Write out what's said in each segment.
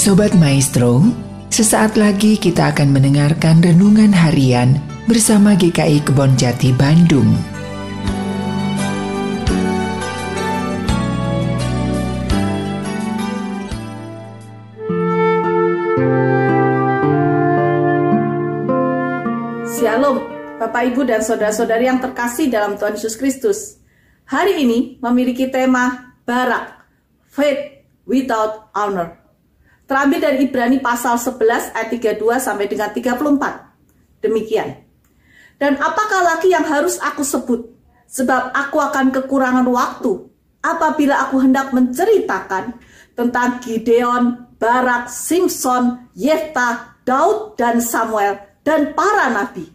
Sobat Maestro, sesaat lagi kita akan mendengarkan renungan harian bersama GKI Kebon Jati Bandung. Shalom, Bapak Ibu dan Saudara-saudari yang terkasih dalam Tuhan Yesus Kristus. Hari ini memiliki tema Barak, Faith Without Honor. Terambil dari Ibrani pasal 11 ayat 32 sampai dengan 34. Demikian. Dan apakah lagi yang harus aku sebut? Sebab aku akan kekurangan waktu apabila aku hendak menceritakan tentang Gideon, Barak, Simpson, Yefta, Daud, dan Samuel, dan para nabi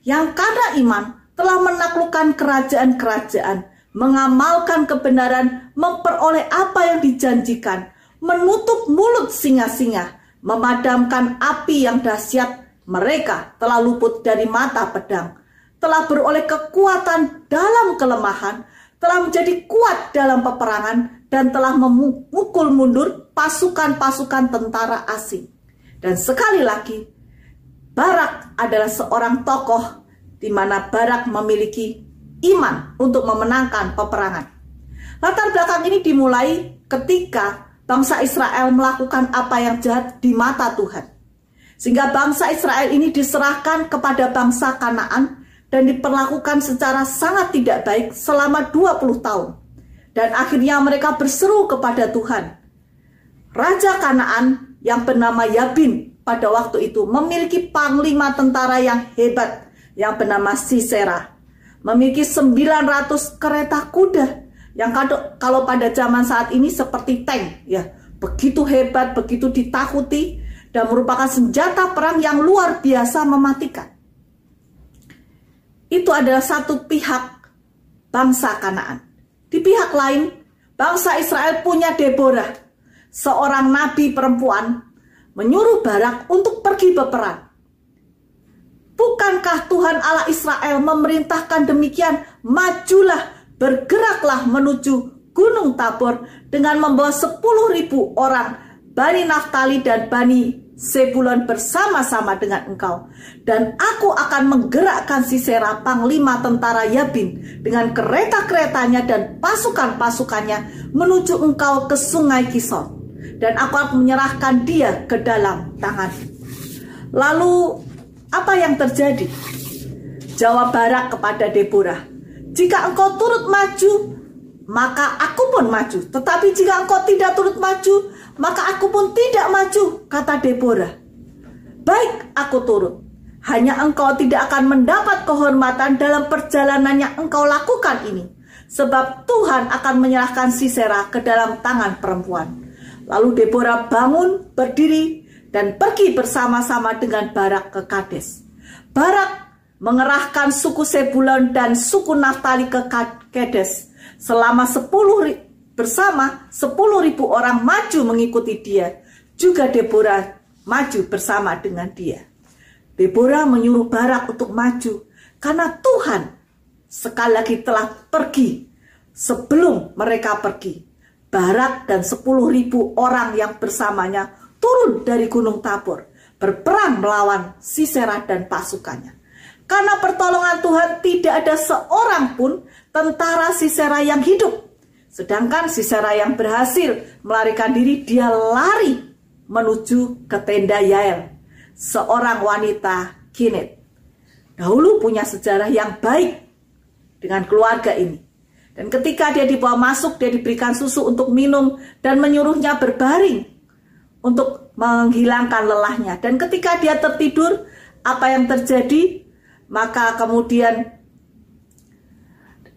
yang karena iman telah menaklukkan kerajaan-kerajaan, mengamalkan kebenaran, memperoleh apa yang dijanjikan, menutup mulut singa-singa, memadamkan api yang dahsyat, mereka telah luput dari mata pedang, telah beroleh kekuatan dalam kelemahan, telah menjadi kuat dalam peperangan, dan telah memukul mundur pasukan-pasukan tentara asing. Dan sekali lagi, Barak adalah seorang tokoh di mana Barak memiliki iman untuk memenangkan peperangan. Latar belakang ini dimulai ketika bangsa Israel melakukan apa yang jahat di mata Tuhan. Sehingga bangsa Israel ini diserahkan kepada bangsa Kanaan dan diperlakukan secara sangat tidak baik selama 20 tahun. Dan akhirnya mereka berseru kepada Tuhan. Raja Kanaan yang bernama Yabin pada waktu itu memiliki panglima tentara yang hebat yang bernama Sisera. Memiliki 900 kereta kuda yang kalau pada zaman saat ini seperti tank ya. Begitu hebat, begitu ditakuti dan merupakan senjata perang yang luar biasa mematikan. Itu adalah satu pihak bangsa Kanaan. Di pihak lain, bangsa Israel punya Deborah, seorang nabi perempuan menyuruh Barak untuk pergi berperang. Bukankah Tuhan Allah Israel memerintahkan demikian? Majulah, bergeraklah menuju Gunung Tabor dengan membawa 10.000 orang Bani Naftali dan Bani Sebulon bersama-sama dengan engkau. Dan aku akan menggerakkan Sisera panglima tentara Yabin dengan kereta-keretanya dan pasukan-pasukannya menuju engkau ke sungai Kison dan aku akan menyerahkan dia ke dalam tangan. Lalu apa yang terjadi? Jawab Barak kepada Deborah, jika engkau turut maju, maka aku pun maju. Tetapi jika engkau tidak turut maju, maka aku pun tidak maju, kata Deborah. Baik, aku turut. Hanya engkau tidak akan mendapat kehormatan dalam perjalanan yang engkau lakukan ini. Sebab Tuhan akan menyerahkan Sisera ke dalam tangan perempuan. Lalu Deborah bangun, berdiri, dan pergi bersama-sama dengan Barak ke Kades. Barak mengerahkan suku Sebulon dan suku Naftali ke Kades. Selama 10 bersama 10 ribu orang maju mengikuti dia. Juga Deborah maju bersama dengan dia. Deborah menyuruh Barak untuk maju karena Tuhan sekali lagi telah pergi sebelum mereka pergi. Barak dan sepuluh ribu orang yang bersamanya turun dari Gunung Tabor, berperang melawan Sisera dan pasukannya. Karena pertolongan Tuhan tidak ada seorang pun tentara Sisera yang hidup. Sedangkan Sisera yang berhasil melarikan diri, dia lari menuju ke tenda Yael, seorang wanita Kinet. Dahulu punya sejarah yang baik dengan keluarga ini. Dan ketika dia dibawa masuk, dia diberikan susu untuk minum dan menyuruhnya berbaring untuk menghilangkan lelahnya. Dan ketika dia tertidur, apa yang terjadi? Maka kemudian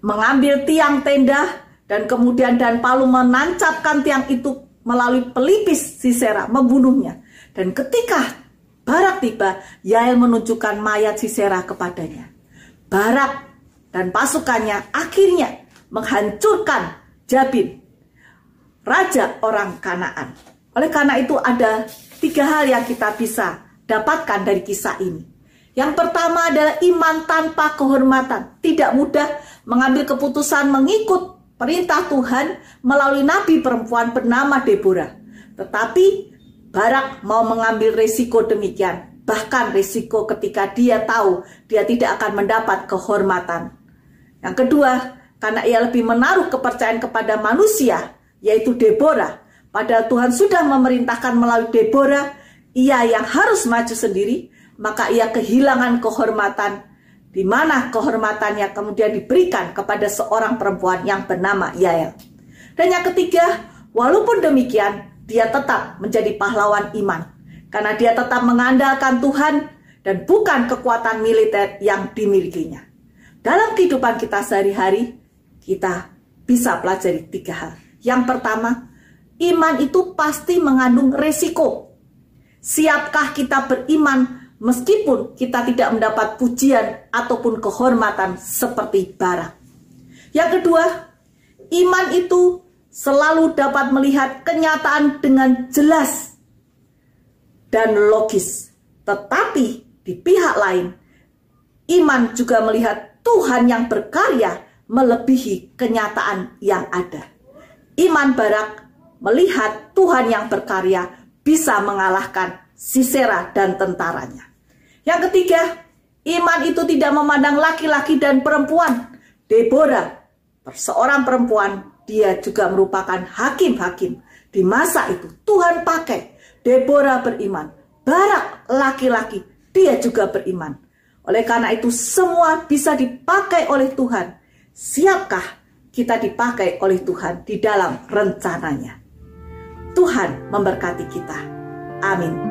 mengambil tiang tenda dan kemudian dan palu menancapkan tiang itu melalui pelipis Sisera, membunuhnya. Dan ketika Barak tiba, Yael menunjukkan mayat Sisera kepadanya. Barak dan pasukannya akhirnya menghancurkan Jabin, raja orang Kanaan. Oleh karena itu ada tiga hal yang kita bisa dapatkan dari kisah ini. Yang pertama adalah iman tanpa kehormatan. Tidak mudah mengambil keputusan mengikut perintah Tuhan melalui nabi perempuan bernama Deborah. Tetapi Barak mau mengambil risiko demikian, bahkan risiko ketika dia tahu dia tidak akan mendapat kehormatan. Yang kedua, karena ia lebih menaruh kepercayaan kepada manusia, yaitu Deborah. Padahal Tuhan sudah memerintahkan melalui Deborah, ia yang harus maju sendiri, maka ia kehilangan kehormatan, di mana kehormatannya kemudian diberikan kepada seorang perempuan yang bernama Yael. Dan yang ketiga, walaupun demikian, dia tetap menjadi pahlawan iman. Karena dia tetap mengandalkan Tuhan dan bukan kekuatan militer yang dimilikinya. Dalam kehidupan kita sehari-hari, kita bisa pelajari tiga hal. Yang pertama, iman itu pasti mengandung resiko. Siapkah kita beriman meskipun kita tidak mendapat pujian ataupun kehormatan seperti bara? Yang kedua, iman itu selalu dapat melihat kenyataan dengan jelas dan logis. Tetapi di pihak lain, iman juga melihat Tuhan yang berkarya melebihi kenyataan yang ada. Iman Barak melihat Tuhan yang berkarya bisa mengalahkan Sisera dan tentaranya. Yang ketiga, iman itu tidak memandang laki-laki dan perempuan. Deborah, seorang perempuan, dia juga merupakan hakim-hakim. Di masa itu Tuhan pakai Deborah beriman. Barak laki-laki, dia juga beriman. Oleh karena itu semua bisa dipakai oleh Tuhan Siapkah kita dipakai oleh Tuhan di dalam rencananya? Tuhan memberkati kita. Amin.